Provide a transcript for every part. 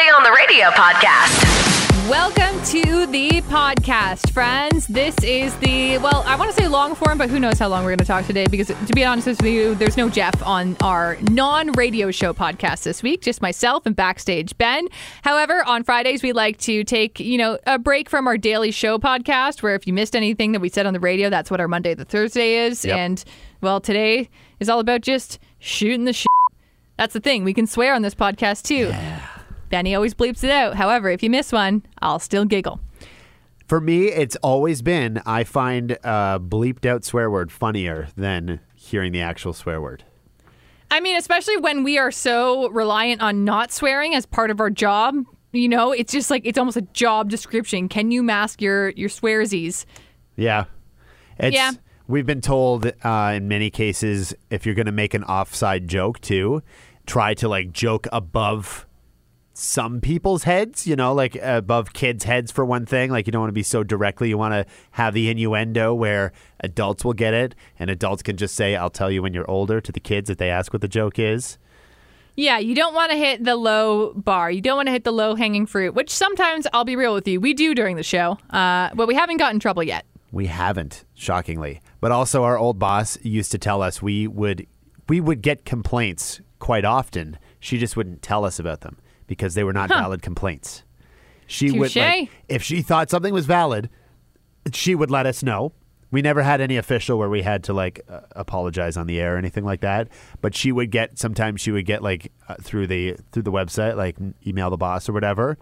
Say on the Radio podcast. Welcome to the podcast, friends. This is the, well, I want to say long form, but who knows how long we're going to talk today because, to be honest with you, there's no Jeff on our non radio show podcast this week, just myself and Backstage Ben. However, on Fridays, we like to take, you know, a break from our daily show podcast where if you missed anything that we said on the radio, that's what our Monday to Thursday is. Yep. And, well, today is all about just shooting the shit. That's the thing. We can swear on this podcast too. Benny always bleeps it out. However, if you miss one, I'll still giggle. For me, it's always been I find uh, bleeped out swear word funnier than hearing the actual swear word. I mean, especially when we are so reliant on not swearing as part of our job. You know, it's just like it's almost a job description. Can you mask your your swearsies? Yeah. It's, Yeah. We've been told uh, in many cases if you're going to make an offside joke too, try to like joke above some people's heads, you know, like above kids' heads for one thing. Like you don't want to be so directly. You want to have the innuendo where adults will get it and adults can just say, I'll tell you when you're older to the kids if they ask what the joke is. Yeah, you don't want to hit the low bar. You don't want to hit the low hanging fruit, which sometimes I'll be real with you, we do during the show. Uh, but we haven't gotten in trouble yet. We haven't, shockingly. But also our old boss used to tell us we would we would get complaints quite often. She just wouldn't tell us about them because they were not valid complaints. She would like, if she thought something was valid, she would let us know. We never had any official where we had to like uh, apologize on the air or anything like that. But she would get sometimes she would get like uh, through the through the website like email the boss or whatever.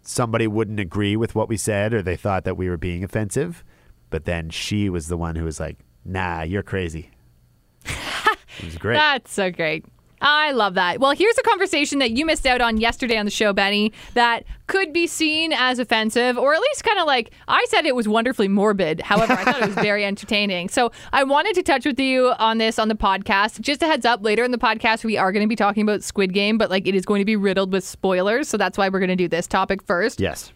Somebody wouldn't agree with what we said or they thought that we were being offensive, but then she was the one who was like, "Nah, you're crazy." it was great. That's so great. I love that. Well, here's a conversation that you missed out on yesterday on the show, Benny, that could be seen as offensive, or at least kind of like I said it was wonderfully morbid. However, I thought it was very entertaining. So I wanted to touch with you on this on the podcast. Just a heads up, later in the podcast, we are going to be talking about Squid Game, but like it is going to be riddled with spoilers. So that's why we're going to do this topic first. yes.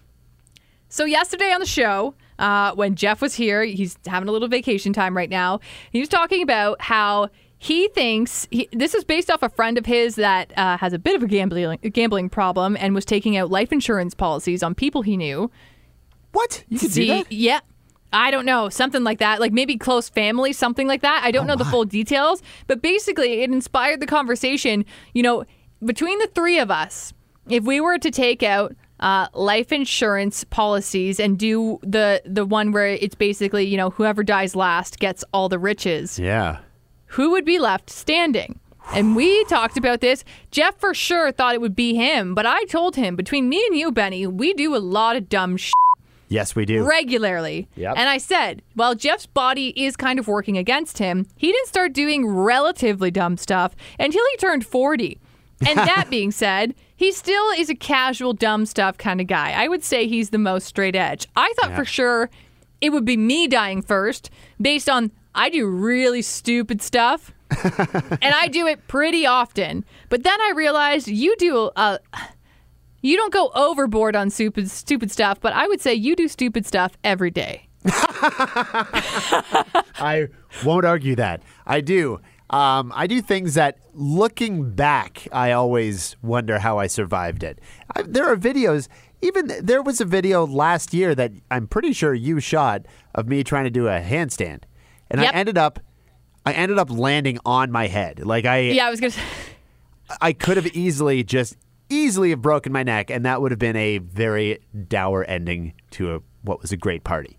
So yesterday on the show, uh, when Jeff was here, he's having a little vacation time right now. He was talking about how he thinks he, this is based off a friend of his that uh, has a bit of a gambling gambling problem and was taking out life insurance policies on people he knew. What? You can See, do that? yeah. I don't know, something like that, like maybe close family, something like that. I don't know the full details, but basically, it inspired the conversation. You know, between the three of us, if we were to take out uh, life insurance policies and do the the one where it's basically you know whoever dies last gets all the riches, Yeah. Who would be left standing? And we talked about this. Jeff for sure thought it would be him, but I told him between me and you, Benny, we do a lot of dumb shit Yes, we do. regularly. Yep. And I said, while Jeff's body is kind of working against him, he didn't start doing relatively dumb stuff until he turned 40. And that being said, he still is a casual dumb stuff kind of guy. I would say he's the most straight edge. I thought for sure it would be me dying first based on I do really stupid stuff. and I do it pretty often. But then I realized you do uh, you don't go overboard on stupid stupid stuff, but I would say you do stupid stuff every day. I won't argue that. I do. Um, I do things that, looking back, I always wonder how I survived it. I, there are videos. Even there was a video last year that I'm pretty sure you shot of me trying to do a handstand, and Yep. I ended up, I ended up landing on my head. Like I, Yeah, I was gonna. I could have easily just easily have broken my neck, and that would have been a very dour ending to a what was a great party.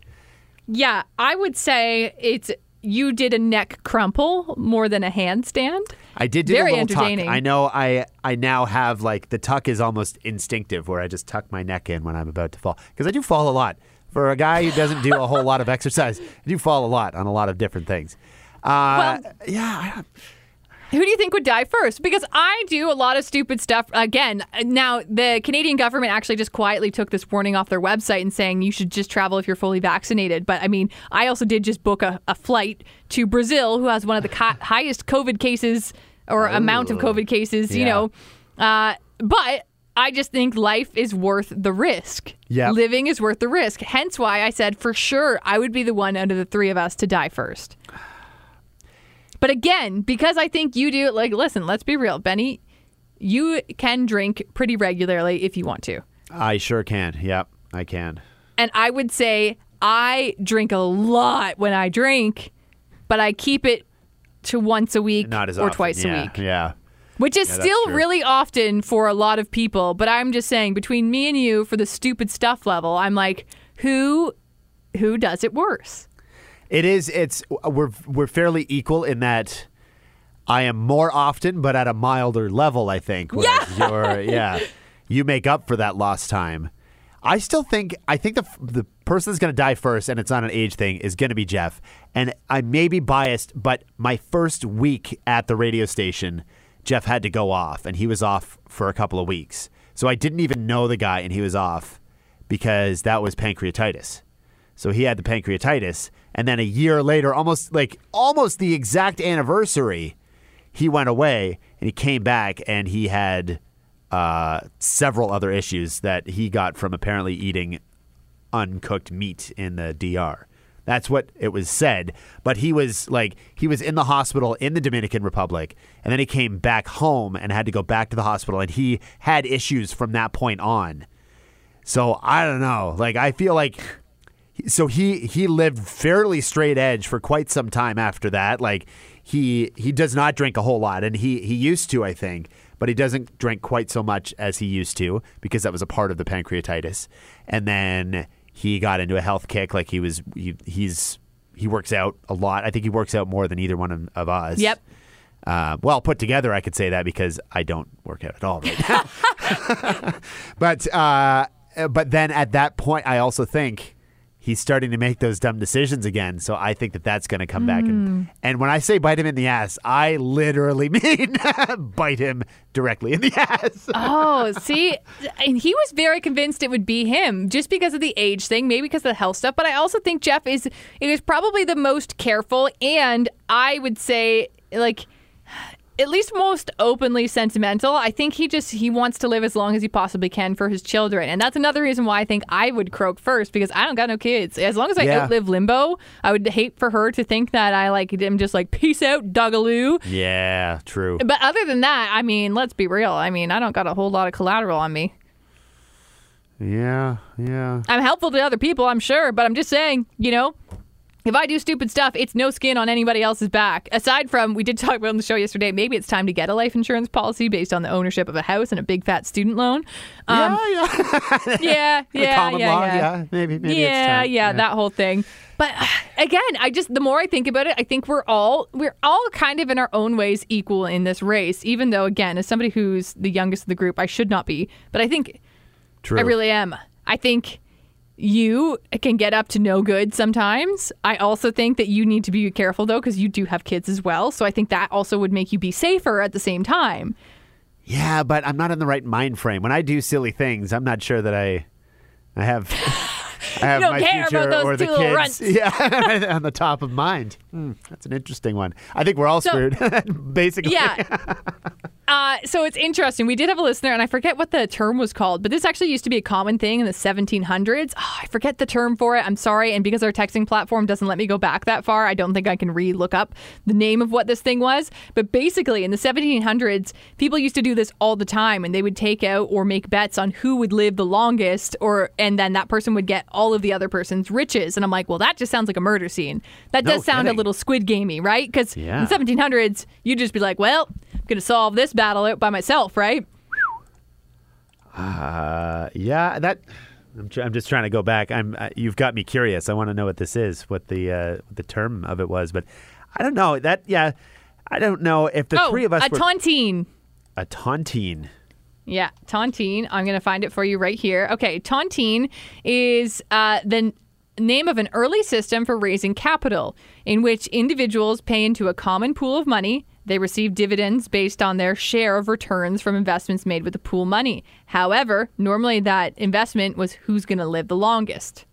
Yeah, I would say it's you did a neck crumple more than a handstand. I did do Very a little tuck. entertaining. I know I I now have like the tuck is almost instinctive where I just tuck my neck in when I'm about to fall because I do fall a lot. For a guy who doesn't do a whole lot of exercise, I do fall a lot on a lot of different things. Uh, yeah, I- Who do you think would die first? Because I do a lot of stupid stuff. Again, now the Canadian government actually just quietly took this warning off their website and saying you should just travel if you're fully vaccinated. But I mean, I also did just book a, a flight to Brazil, who has one of the co- highest COVID cases or amount of COVID cases, you know. Uh, but I just think life is worth the risk. Yep. Living is worth the risk. Hence why I said for sure I would be the one out of the three of us to die first. But again, because I think you do, like, listen, let's be real, Benny. you can drink pretty regularly if you want to. I sure can. Yep, I can. And I would say I drink a lot when I drink, but I keep it to once a week Not as or often. twice yeah, a week, Yeah. Which is Yeah, still really often for a lot of people. But I'm just saying, between me and you, for the stupid stuff level, I'm like, who, who does it worse? It is. It's we're we're fairly equal in that I am more often, but at a milder level. I think. You're, yeah. You make up for that lost time. I still think. I think the the person that's going to die first, and it's not an age thing, is going to be Jeff. And I may be biased, but my first week at the radio station, Jeff had to go off, and he was off for a couple of weeks. So I didn't even know the guy, and he was off because that was pancreatitis. So he had the pancreatitis, and then a year later, almost like almost the exact anniversary, he went away and he came back and he had uh, several other issues that he got from apparently eating uncooked meat in the DR. That's what it was said. But he was like, he was in the hospital in the Dominican Republic, and then he came back home and had to go back to the hospital, and he had issues from that point on. So I don't know. Like I feel like so he he lived fairly straight edge for quite some time after that. Like he he does not drink a whole lot and he he used to I think, but he doesn't drink quite so much as he used to because that was a part of the pancreatitis. And then he got into a health kick like he was he, he's he works out a lot. I think he works out more than either one of, of us. Yep. Uh, well, put together, I could say that because I don't work out at all right now. but uh, but then at that point, I also think he's starting to make those dumb decisions again. So I think that that's going to come back. And, mm. and when I say bite him in the ass, I literally mean bite him directly in the ass. Oh, see, and he was very convinced it would be him just because of the age thing, maybe because of the health stuff. But I also think Jeff is is probably the most careful, and I would say like at least most openly sentimental. I think he just he wants to live as long as he possibly can for his children, and that's another reason why I think I would croak first because I don't got no kids. As long as I Yeah. outlive Limbo, I would hate for her to think that I like am just like peace out, Dougaloo. yeah, true. But other than that, I mean, let's be real. I mean, I don't got a whole lot of collateral on me. Yeah, yeah. I'm helpful to other people, I'm sure, but I'm just saying, you know, if I do stupid stuff, it's no skin on anybody else's back. Aside from, we did talk about on the show yesterday, maybe it's time to get a life insurance policy based on the ownership of a house and a big fat student loan. Um, yeah, yeah. yeah, yeah, common yeah, law, yeah. yeah. Maybe, maybe yeah, it's time. yeah, that whole thing. But again, I just the more I think about it, I think we're all we're all kind of in our own ways equal in this race. Even though, again, as somebody who's the youngest of the group, I should not be. But I think True. I really am. I think you can get up to no good sometimes. I also think that you need to be careful though because you do have kids as well. So I think that also would make you be safer at the same time. Yeah, but I'm not in the right mind frame. When I do silly things, I'm not sure that I I have I have don't my care about future those or the two kids runts. yeah on the top of mind. Hmm, that's an interesting one. I think we're all So- screwed basically. Yeah. Uh, so it's interesting. We did have a listener, and I forget what the term was called, but this actually used to be a common thing in the 1700s. Oh, I forget the term for it. I'm sorry. And because our texting platform doesn't let me go back that far, I don't think I can re look up the name of what this thing was. But basically, in the 1700s, people used to do this all the time, and they would take out or make bets on who would live the longest, or and then that person would get all of the other person's riches. And I'm like, well, that just sounds like a murder scene. That No does sound kidding. a little Squid Gamey, right? Because Yeah. in the 1700s, you'd just be like, well, I'm going to solve this battle out by myself, right? Uh, yeah, that I'm, tr- I'm just trying to go back. I'm uh, you've got me curious. I want to know what this is, what the uh, the term of it was, but I don't know. That yeah, I don't know if the oh, three of us a were tontine. a tontine. Yeah, tontine. I'm going to find it for you right here. Okay, tontine is uh, the name of an early system for raising capital in which individuals pay into a common pool of money. They receive dividends based on their share of returns from investments made with the pool money. However, normally that investment was who's going to live the longest.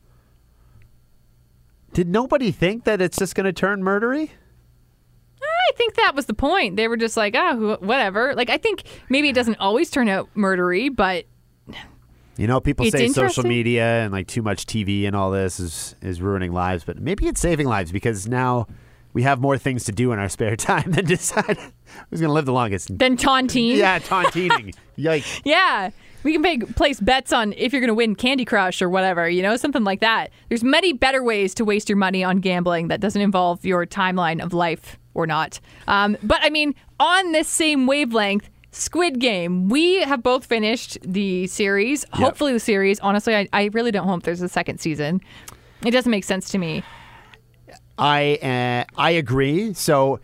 Did nobody think that it's just going to turn murdery? I think that was the point. They were just like, ah, wh- whatever. Like, I think maybe it doesn't always turn out murdery, but You know, people It's say social media and like too much TV and all this is is ruining lives, but maybe it's saving lives because now we have more things to do in our spare time than decide who's going to live the longest. Than Tontine. yeah, taunting. Yikes. Yeah. We can pay, place bets on if you're going to win Candy Crush or whatever, you know, something like that. There's many better ways to waste your money on gambling that doesn't involve your timeline of life or not. Um, but I mean, on this same wavelength, Squid Game. We have both finished the series. Hopefully, the series. Honestly, I, I really don't hope there's a second season. It doesn't make sense to me. I uh, I agree. So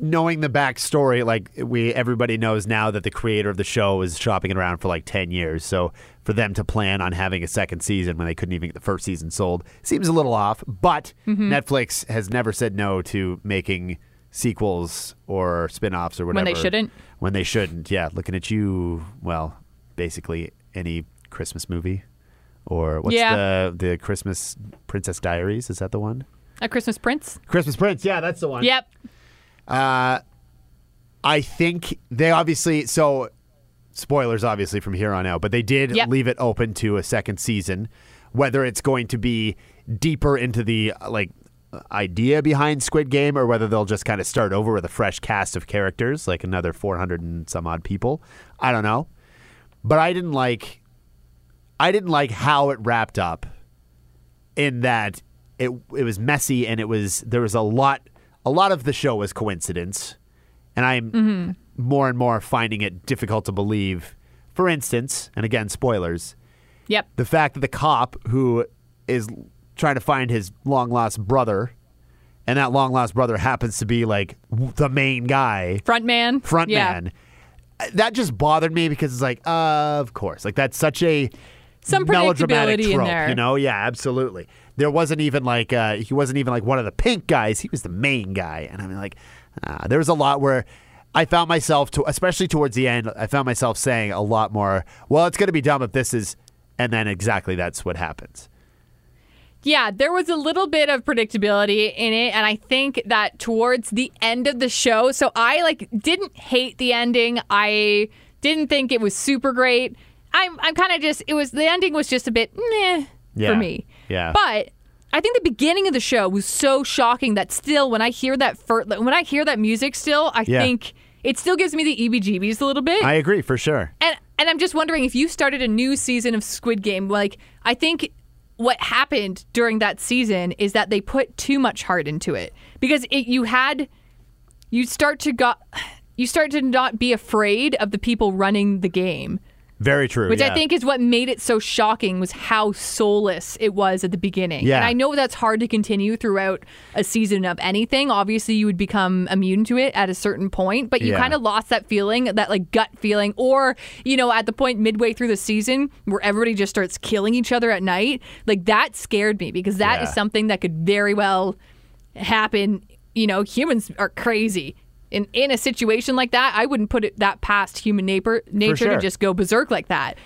knowing the backstory, like we everybody knows now that the creator of the show is shopping it around for like ten years. So for them to plan on having a second season when they couldn't even get the first season sold seems a little off. But Mm-hmm. Netflix has never said no to making sequels or spin-offs or whatever When they shouldn't? When they shouldn't, yeah. Looking at you, well, basically any Christmas movie. Or what's Yeah. the the Christmas Princess Diaries? Is that the one? A Christmas Prince? Christmas Prince, yeah, that's the one. Yep. Uh, I think they obviously so spoilers obviously from here on out, but they did Yep. leave it open to a second season. Whether it's going to be deeper into the like idea behind Squid Game, or whether they'll just kind of start over with a fresh cast of characters, like another four hundred and some odd people. I don't know, but I didn't like. I didn't like how it wrapped up in that it it was messy and it was there was a lot a lot of the show was coincidence and I'm mm-hmm. more and more finding it difficult to believe. For instance, and again spoilers, Yep. the fact that the cop who is trying to find his long lost brother and that long lost brother happens to be like the main guy, Front man. front yeah. man. That just bothered me because it's like, uh, of course, like that's such a Some melodramatic trope, there. you know? Yeah, absolutely. There wasn't even like uh, he wasn't even like one of the pink guys. He was the main guy, and I mean, like, uh, there was a lot where I found myself to, especially towards the end, I found myself saying a lot more. Well, it's going to be dumb if this is, and then exactly that's what happens. Yeah, there was a little bit of predictability in it, and I think that towards the end of the show, so I like didn't hate the ending. I didn't think it was super great. I'm I'm kind of just it was the ending was just a bit meh Yeah. for me. Yeah. But I think the beginning of the show was so shocking that still when I hear that fir- when I hear that music still, I Yeah. think it still gives me the EBGBs a little bit. I agree for sure. And and I'm just wondering if you started a new season of Squid Game, like I think what happened during that season is that they put too much heart into it. Because it, you had you start to got you start to not be afraid of the people running the game Very true. which yeah. I think is what made it so shocking was how soulless it was at the beginning. Yeah. And I know that's hard to continue throughout a season of anything. Obviously, you would become immune to it at a certain point, but you Yeah. kind of lost that feeling, that like gut feeling, or, you know, at the point midway through the season where everybody just starts killing each other at night. Like that scared me because that is Yeah. something that could very well happen. You know, humans are crazy. In, in a situation like that, I wouldn't put it that past human nature, nature sure. to just go berserk like that.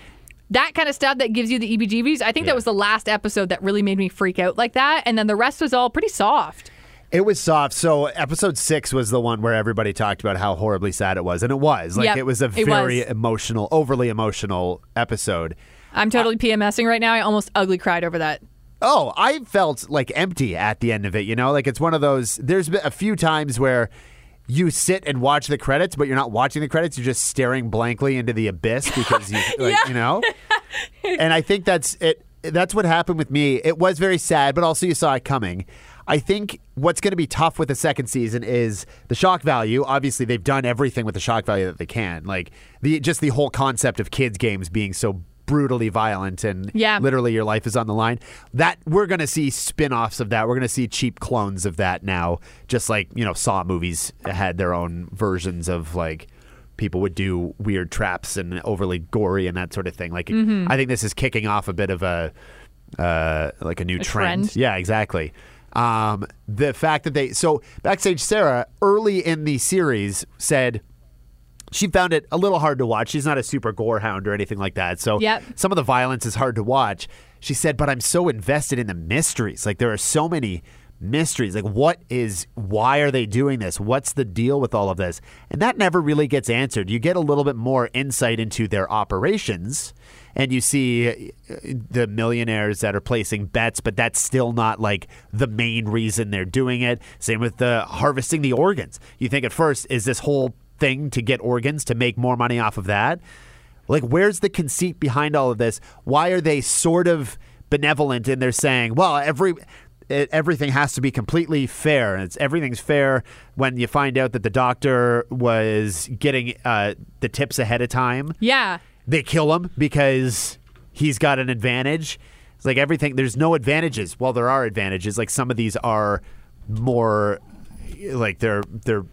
That kind of stuff that gives you the EBGBs. I think Yeah. that was the last episode that really made me freak out like that, and then the rest was all pretty soft. It was soft. So episode six was the one where everybody talked about how horribly sad it was, and it was like Yep, it was a very was. emotional, overly emotional episode. I'm totally PMSing right now. I almost ugly cried over that. Oh, I felt like empty at the end of it. You know, like it's one of those. There's been a few times where you sit and watch the credits, but you're not watching the credits. You're just staring blankly into the abyss because you, like, Yeah. you know. and I think that's it. That's what happened with me. It was very sad, but also you saw it coming. I think what's going to be tough with the second season is the shock value. Obviously, they've done everything with the shock value that they can. Like the just the whole concept of kids games being so brutally violent and Yeah. literally your life is on the line. That we're going to see spin-offs of that. We're going to see cheap clones of that now. Just like, you know, Saw movies had their own versions of like people would do weird traps and overly gory and that sort of thing. Like Mm-hmm. I think this is kicking off a bit of a uh like a new trend. trend. Yeah, exactly. Um the fact that they so backstage Sarah early in the series said she found it a little hard to watch. She's not a super gore hound or anything like that. So Yep. some of the violence is hard to watch. She said, but I'm so invested in the mysteries. Like there are so many mysteries. Like what is why are they doing this? What's the deal with all of this? And that never really gets answered. You get a little bit more insight into their operations and you see uh, the millionaires that are placing bets, but that's still not like the main reason they're doing it. Same with the harvesting the organs. You think at first, is this whole thing to get organs to make more money off of that? Like, where's the conceit behind all of this? Why are they sort of benevolent and they're saying, well, every it, everything has to be completely fair, and it's everything's fair when you find out that the doctor was getting uh, the tips ahead of time. Yeah. They kill him because he's got an advantage. It's like everything. There's no advantages. Well, there are advantages. Like some of these are more like they're they're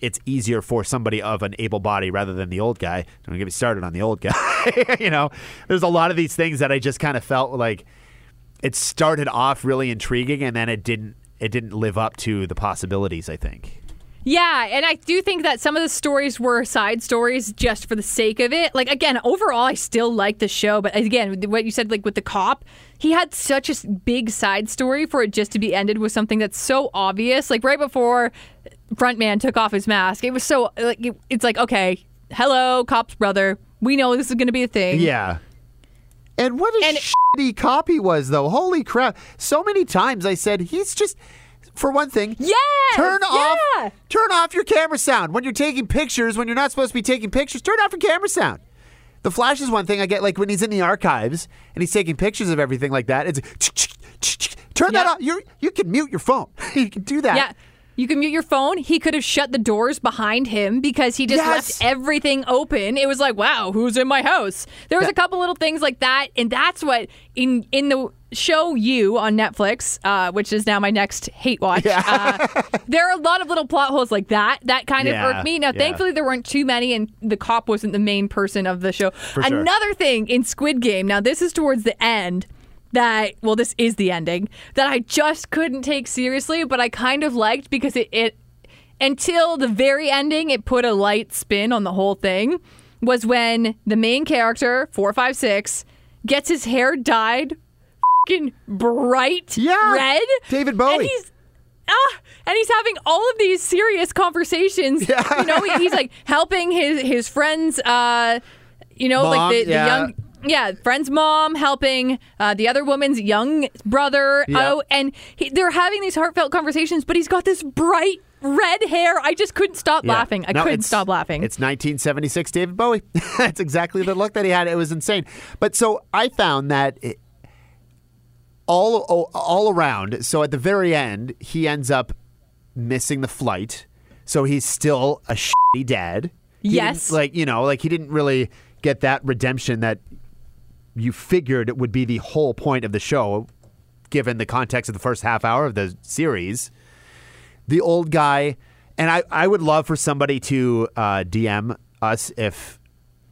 it's easier for somebody of an able body rather than the old guy. Don't get me started on the old guy. you know, there's a lot of these things that I just kind of felt like it started off really intriguing and then it didn't it didn't live up to the possibilities, I think. Yeah, and I do think that some of the stories were side stories just for the sake of it. Like again, overall I still like the show, but again, what you said like with the cop, he had such a big side story for it just to be ended with something that's so obvious. Like right before frontman took off his mask, it was so like it's like okay, hello, cop's brother. We know this is going to be a thing. Yeah. And what a And- shitty cop he was, though. Holy crap! So many times I said he's just. For one thing, Yes! turn Yeah! off, turn off your camera sound when you're taking pictures. When you're not supposed to be taking pictures, turn off your camera sound. The flash is one thing I get, like when he's in the archives and he's taking pictures of everything like that. It's turn that off. You you can mute your phone. you can do that. Yeah. You can mute your phone. He could have shut the doors behind him because he just Yes. left everything open. It was like, wow, who's in my house? There was That- a couple little things like that, and that's what in in the show you on Netflix, uh, which is now my next hate watch. Uh, there are a lot of little plot holes like that that kind Yeah, of irked me. Now, yeah. thankfully, there weren't too many, and the cop wasn't the main person of the show. sure. Another thing in Squid Game. Now, this is towards the end that well this is the ending that i just couldn't take seriously but i kind of liked because it, it until the very ending it put a light spin on the whole thing was when the main character 456 gets his hair dyed fing bright Yeah, red David Bowie. and he's Ah, and he's having all of these serious conversations. yeah. You know, he's like helping his his friends. Uh, you know, Mom, like the, the young yeah, friend's mom helping uh, the other woman's young brother. Yeah. Oh, and he, they're having these heartfelt conversations, but he's got this bright red hair. I just couldn't stop Yeah. laughing. I No, couldn't stop laughing. It's 1976 David Bowie. That's exactly the look that he had. It was insane. But so I found that it, all all- all around. So at the very end, he ends up missing the flight. So he's still a shitty dad. He Yes. like you know, like he didn't really get that redemption that you figured it would be the whole point of the show, given the context of the first half hour of the series the old guy, and I, I would love for somebody to uh, DM us if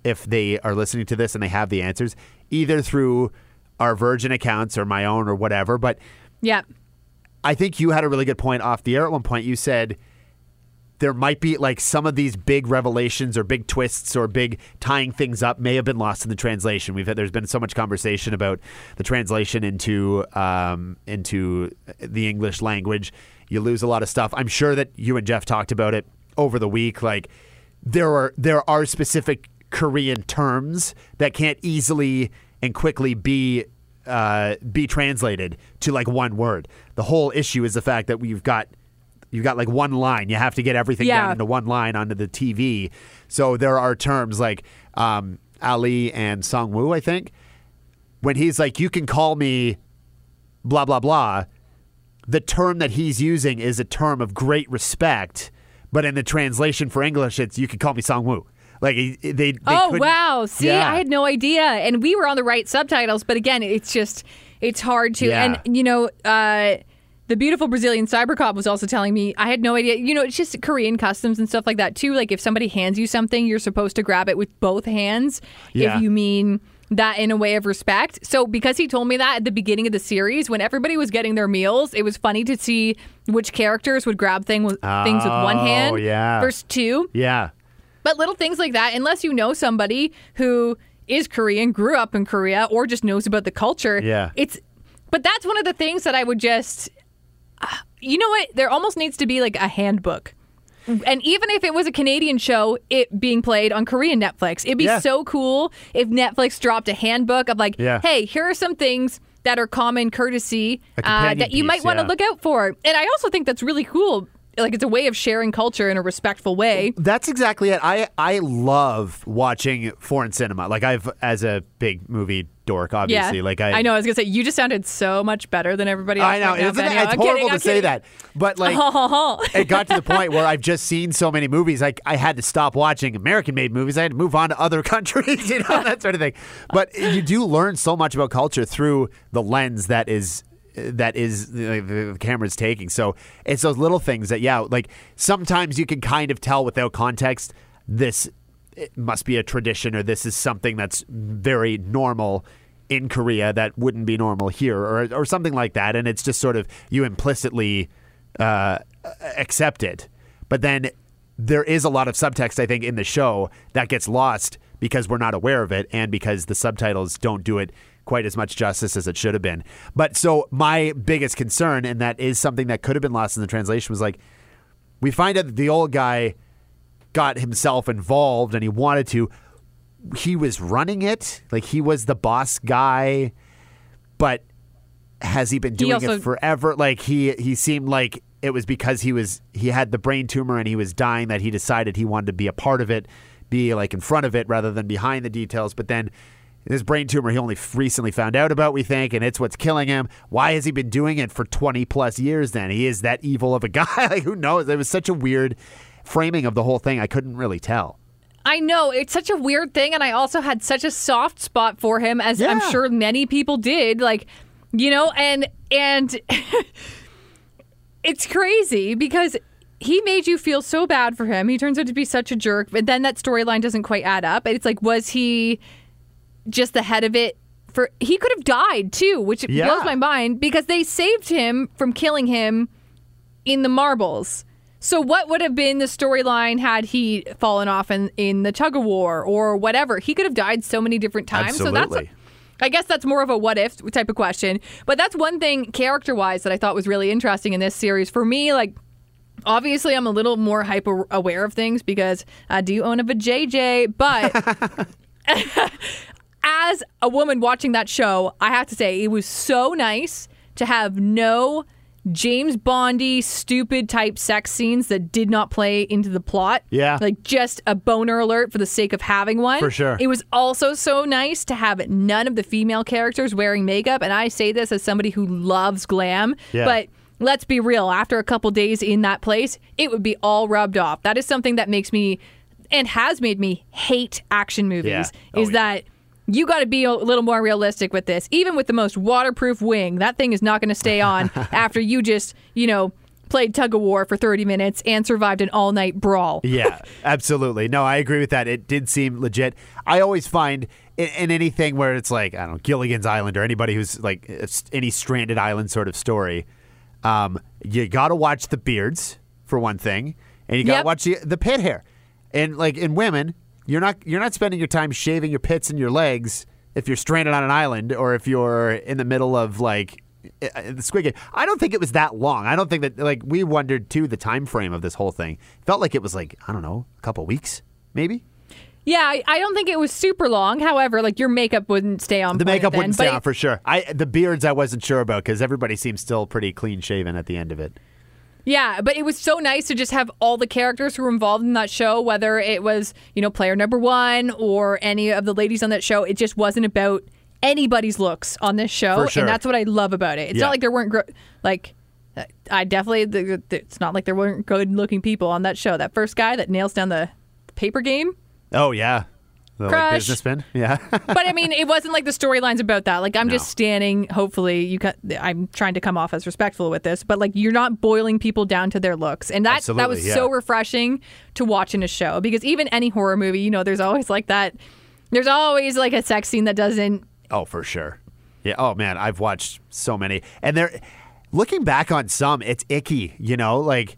if they are listening to this and they have the answers, either through our Virgin accounts or my own or whatever. But yeah. I think you had a really good point off the air at one point. You said there might be like some of these big revelations or big twists or big tying things up may have been lost in the translation. We've had, there's been so much conversation about the translation into um, into the English language. You lose a lot of stuff. I'm sure that you and Jeff talked about it over the week. Like there are there are specific Korean terms that can't easily and quickly be uh, be translated to like one word. The whole issue is the fact that we've got you've got like one line. You have to get everything Yeah. down into one line onto the TV. So there are terms like um, Ali and Sang-woo, I think, when he's like, "You can call me," blah blah blah. The term that he's using is a term of great respect, but in the translation for English, it's "You can call me Sang-woo." Like they. they Oh couldn't- wow! See, Yeah. I had no idea, and we were on the right subtitles, but again, it's just it's hard to. Yeah. And you know, uh, the beautiful Brazilian cyber cop was also telling me I had no idea. You know, it's just Korean customs and stuff like that too. Like if somebody hands you something, you're supposed to grab it with both hands. Yeah. If you mean that in a way of respect. So because he told me that at the beginning of the series, when everybody was getting their meals, it was funny to see which characters would grab thing with, things with one oh, hand yeah. versus two. Yeah. But little things like that, unless you know somebody who is Korean, grew up in Korea, or just knows about the culture, Yeah. it's. But that's one of the things that I would just, uh, you know what? There almost needs to be like a handbook And even if it was a Canadian show, it being played on Korean Netflix, it'd be Yeah. so cool if Netflix dropped a handbook of like, Yeah. hey, here are some things that are common courtesy uh, that you piece, might want to yeah. look out for. And I also think that's really cool. Like it's a way of sharing culture in a respectful way. That's exactly it. I I love watching foreign cinema. Like I've as a big movie dork, obviously. yeah, Like I, I know. I was gonna say you just sounded so much better than everybody else. I know. right now, Isn't Benny. it? It's horrible kidding, to I'm say kidding. that, but like it got to the point where I've just seen so many movies. Like I had to stop watching American-made movies. I had to move on to other countries, you know, that sort of thing. But you do learn so much about culture through the lens that is that is the, the camera's taking. So it's those little things that, yeah, like sometimes you can kind of tell without context. This must be a tradition, or this is something that's very normal in Korea that wouldn't be normal here, or or something like that. And it's just sort of you implicitly uh, accept it. But then there is a lot of subtext, I think, in the show that gets lost because we're not aware of it and because the subtitles don't do it quite as much justice as it should have been. But so my biggest concern, and that is something that could have been lost in the translation, was like we find out that the old guy got himself involved and he wanted to. He was running it, like he was the boss guy, but has he been doing also- it forever? Like he he seemed like it was because he was he had the brain tumor and he was dying that he decided he wanted to be a part of it, be like in front of it rather than behind the details. But then this brain tumor he only recently found out about, we think, and it's what's killing him. Why has he been doing it for 20 plus years then? He is that evil of a guy. like, who knows? It was such a weird framing of the whole thing. I couldn't really tell. I know it's such a weird thing, and I also had such a soft spot for him, as I'm sure many people did. Like, you know, and and it's crazy because he made you feel so bad for him. He turns out to be such a jerk, but then that storyline doesn't quite add up. It's like, was he just the head of it? For he could have died too, which Yeah. blows my mind because they saved him from killing him in the marbles. So what would have been the storyline had he fallen off in, in the tug of war or whatever? He could have died so many different times. So that's I guess that's more of a what if type of question. But that's one thing character wise that I thought was really interesting in this series. For me, like obviously I'm a little more hyper aware of things because I do own a vajayjay, but as a woman watching that show, I have to say it was so nice to have no James Bondy stupid type sex scenes that did not play into the plot. Yeah. Like just a boner alert for the sake of having one. For sure. It was also so nice to have none of the female characters wearing makeup. And I say this as somebody who loves glam. Yeah. But let's be real, after a couple days in that place, it would be all rubbed off. That is something that makes me and has made me hate action movies. Yeah. Oh, is yeah. that you got to be a little more realistic with this. Even with the most waterproof wing, that thing is not going to stay on after you just, you know, played tug of war for 30 minutes and survived an all night brawl. Yeah, absolutely. No, I agree with that. It did seem legit. I always find in, in anything where it's like, I don't know, Gilligan's Island or anybody who's like any stranded island sort of story, um, you got to watch the beards for one thing, and you got to Yep. watch the, the pit hair. And like in women, you're not you're not spending your time shaving your pits and your legs if you're stranded on an island or if you're in the middle of like uh, the Squid Game. I don't think it was that long. I don't think that like we wondered too the time frame of this whole thing. Felt like it was like I don't know, a couple weeks maybe. Yeah, I, I don't think it was super long. However, like your makeup wouldn't stay on. The makeup then, wouldn't stay on for sure. I the beards I wasn't sure about because everybody seems still pretty clean shaven at the end of it. Yeah, but it was so nice to just have all the characters who were involved in that show, whether it was, you know, player number one or any of the ladies on that show. It just wasn't about anybody's looks on this show. Sure. And that's what I love about it. It's Yeah. not like there weren't, gro- like, I definitely, it's not like there weren't good looking people on that show. That first guy that nails down the paper game. Oh yeah, the like, Crush. businessman. Yeah. but I mean, it wasn't like the storylines about that. Like I'm just standing. Hopefully, you. Cut, I'm trying to come off as respectful with this, but like you're not boiling people down to their looks, and that that was yeah. so refreshing to watch in a show. Because even any horror movie, you know, there's always like that. There's always like a sex scene that doesn't. Oh, for sure. Yeah. Oh man, I've watched so many, and they're looking back on some. It's icky, you know. Like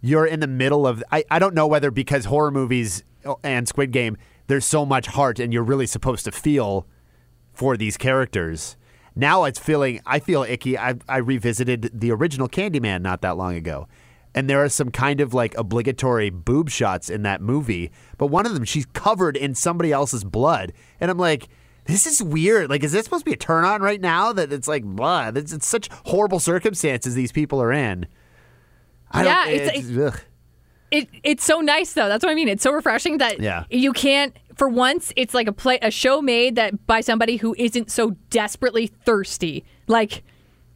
you're in the middle of. I I don't know whether because horror movies oh, and Squid Game, there's so much heart, and you're really supposed to feel for these characters. Now it's feeling. I feel icky. I I revisited the original Candyman not that long ago. and there are some kind of like obligatory boob shots in that movie. But one of them, she's covered in somebody else's blood, and I'm like. This is weird. Like, is this supposed to be a turn on right now? That it's like blood. It's, it's such horrible circumstances these people are in. I Yeah, don't, it's- ugh. It it's so nice though. That's what I mean. It's so refreshing that Yeah. you can't for once it's like a play a show made that by somebody who isn't so desperately thirsty. Like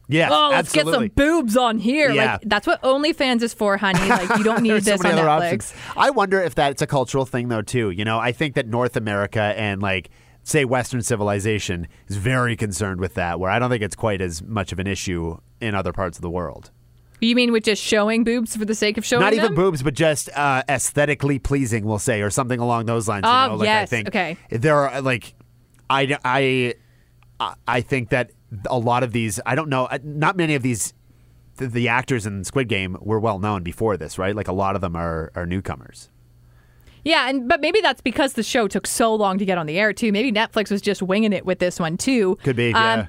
yeah, oh, let's absolutely. get some boobs on here. Yeah. Like that's what OnlyFans is for, honey. Like you don't need There's so this on Netflix. options. I wonder if that's a cultural thing though too. You know, I think that North America and like say Western civilization is very concerned with that. Where I don't think it's quite as much of an issue in other parts of the world. You mean with just showing boobs for the sake of showing boobs? Not even them? boobs, but just uh, aesthetically pleasing, we'll say, or something along those lines. You Oh, know, like I yes, think okay. there are like, I, I, I think that a lot of these, I don't know, uh, not many of these, the, the actors in Squid Game were well known before this, right? Like a lot of them are are newcomers. Yeah, and but maybe that's because the show took so long to get on the air too. Maybe Netflix was just winging it with this one too. Could be, Um, yeah.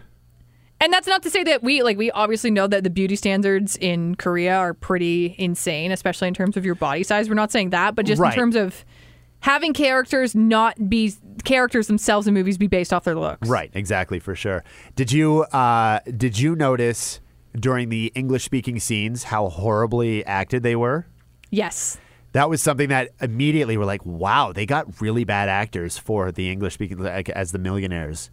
And that's not to say that we like we obviously know that the beauty standards in Korea are pretty insane, especially in terms of your body size. We're not saying that, but just Right. in terms of having characters not be characters themselves in movies be based off their looks. Right, exactly, for sure. Did you uh, did you notice during the English speaking scenes how horribly acted they were? Yes. That was something that immediately we're like, wow, they got really bad actors for the English speaking like, as the millionaires.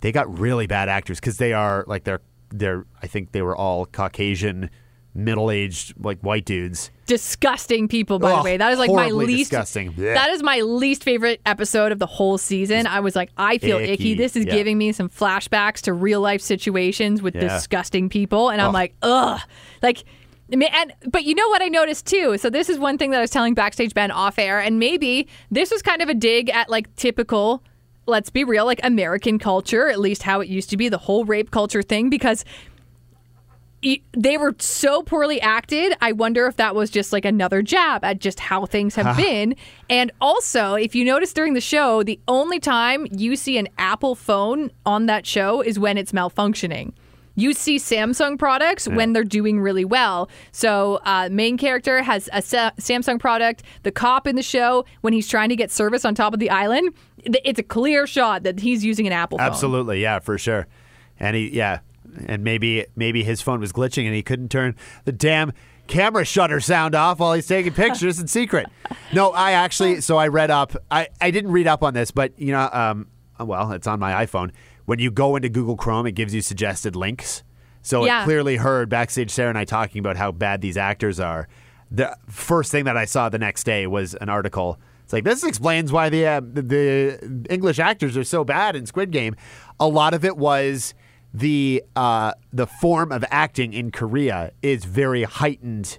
They got really bad actors because they are like they're they're I think they were all Caucasian, middle aged like white dudes. Disgusting people, by Ugh, the way. That is like my least. disgusting. That is my least favorite episode of the whole season. I was like, I feel icky. Icky, This is yeah. giving me some flashbacks to real life situations with Yeah. disgusting people, and I'm like, ugh, like. And but you know what I noticed too. So this is one thing that I was telling backstage Ben off air, and maybe this was kind of a dig at like typical. Let's be real, like American culture, at least how it used to be, the whole rape culture thing, because they were so poorly acted. I wonder if that was just like another jab at just how things have been. And also, if you notice during the show, the only time you see an Apple phone on that show is when it's malfunctioning. You see Samsung products when they're doing really well. So, uh, main character has a Sa- Samsung product. The cop in the show, when he's trying to get service on top of the island, it's a clear shot that he's using an Apple phone. Absolutely, yeah, for sure. And he, yeah, and maybe maybe his phone was glitching and he couldn't turn the damn camera shutter sound off while he's taking pictures in secret. No, I actually. So I read up. I I didn't read up on this, but you know, um, well, it's on my iPhone. When you go into Google Chrome, it gives you suggested links. So Yeah. it clearly heard backstage Sarah and I talking about how bad these actors are. The first thing that I saw the next day was an article. It's like this explains why the uh, the, English actors are so bad in Squid Game. A lot of it was the uh, the form of acting in Korea is very heightened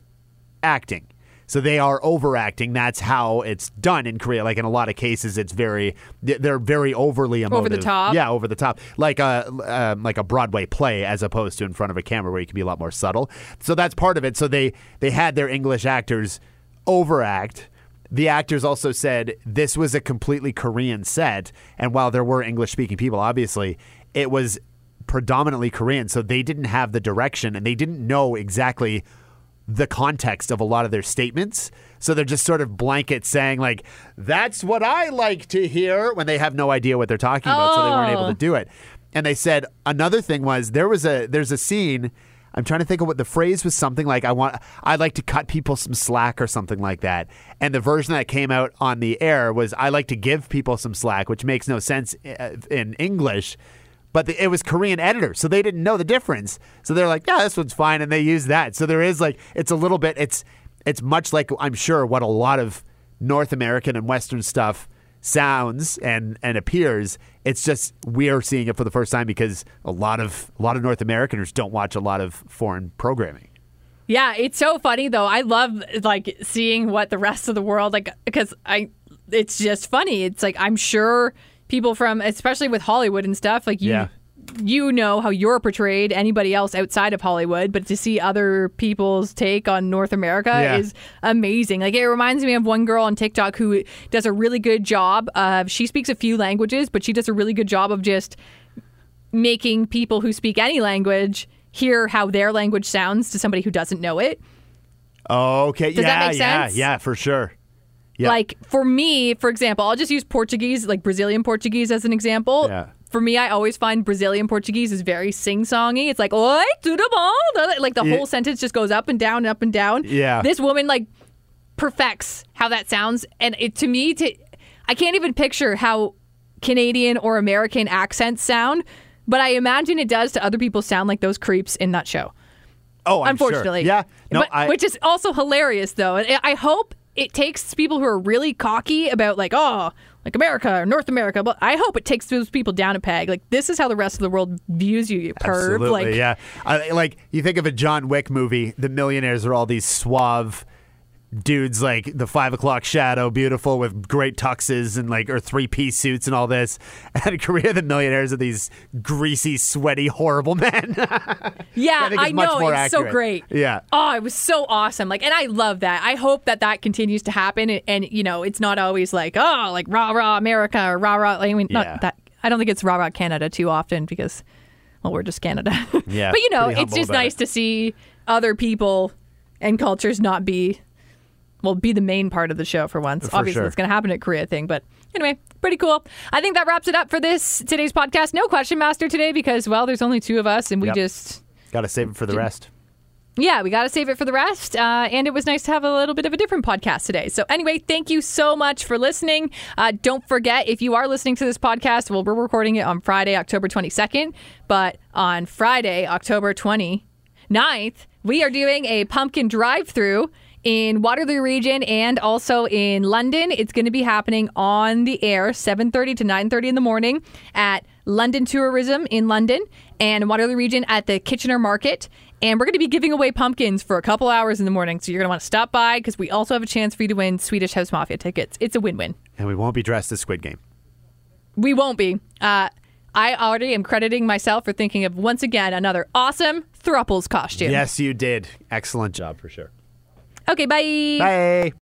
acting. So they are overacting. That's how it's done in Korea. Like in a lot of cases, it's very they're very overly emotive. the top? Yeah, over the top, like a um, like a Broadway play, as opposed to in front of a camera where you can be a lot more subtle. So that's part of it. So they they had their English actors overact. The actors also said this was a completely Korean set, and while there were English speaking people, obviously it was predominantly Korean, so they didn't have the direction and they didn't know exactly the context of a lot of their statements. So they're just sort of blanket saying like, "That's what I like to hear," when they have no idea what they're talking about, so they weren't able Oh. to do it. And they said another thing was there was a there's a scene. I'm trying to think of what the phrase was something like I want I'd like to cut people some slack or something like that. And the version that came out on the air was I like to give people some slack, which makes no sense uh, in English. But the, it was Korean editors, so they didn't know the difference. So they're like, "Yeah, this one's fine," and they use that. So there is like, it's a little bit. It's it's much like I'm sure what a lot of North American and Western stuff sounds and and appears. It's just we're seeing it for the first time because a lot of a lot of North Americans don't watch a lot of foreign programming. Yeah, it's so funny though. I love like seeing what the rest of the world like because I it's just funny. It's like I'm sure people from especially with Hollywood and stuff like you Yeah. You know how you're portrayed anybody else outside of Hollywood, but to see other people's take on North America Yeah. is amazing. Like it reminds me of one girl on TikTok who does a really good job of she speaks a few languages, but she does a really good job of just making people who speak any language hear how their language sounds to somebody who doesn't know it. Okay. Does yeah, yeah, yeah, for sure. Yeah. Like for me, for example, I'll just use Portuguese, like Brazilian Portuguese as an example. Yeah. For me, I always find Brazilian Portuguese is very sing-songy. It's like, oi, tudo bom? Like the Yeah. whole sentence just goes up and down and up and down. Yeah. This woman like perfects how that sounds. And it to me, to I can't even picture how Canadian or American accents sound, but I imagine it does to other people sound like those creeps in that show oh, I'm sure. unfortunately. Yeah. No, But- I, which is also hilarious, though. I hope it takes people who are really cocky about like, oh, like America or North America. But I hope it takes those people down a peg. Like this is how the rest of the world views you, you perv. Absolutely, like, yeah. I, like you think of a John Wick movie, the millionaires are all these suave dudes, like the Five O'clock Shadow, beautiful with great tuxes and like or three piece suits and all this. And Korea, the millionaires are these greasy, sweaty, horrible men. yeah, I I, know it's so great. Yeah. Oh, it was so awesome. Like, and I love that. I hope that that continues to happen. And, and you know, it's not always like, oh, like rah rah America or rah rah. I mean, Yeah. not that. I don't think it's rah rah Canada too often because, well, we're just Canada. Yeah, but you know, it's just nice it. to see other people and cultures not be, well, be the main part of the show for once. For Obviously, sure. it's going to happen at Korea thing, but anyway, pretty cool. I think that wraps it up for this today's podcast. No question master today because well, there's only two of us and we Yep. just. Got to save it for the rest. Yeah, we got to save it for the rest. Uh, and it was nice to have a little bit of a different podcast today. So, anyway, thank you so much for listening. Uh, don't forget, if you are listening to this podcast, well, we're recording it on Friday, October 22nd. But on Friday, October 29th, we are doing a pumpkin drive through in Waterloo region and also in London. It's going to be happening on the air 7:30 to 9:30 in the morning at London Tourism in London and Waterloo region at the Kitchener Market. And we're going to be giving away pumpkins for a couple hours in the morning. So you're going to want to stop by because we also have a chance for you to win Swedish House Mafia tickets. It's a win-win. And we won't be dressed as Squid Game. We won't be. Uh, I already am crediting myself for thinking of once again another awesome Thruples costume. Yes, you did. Excellent job for sure. Okay, bye. Bye.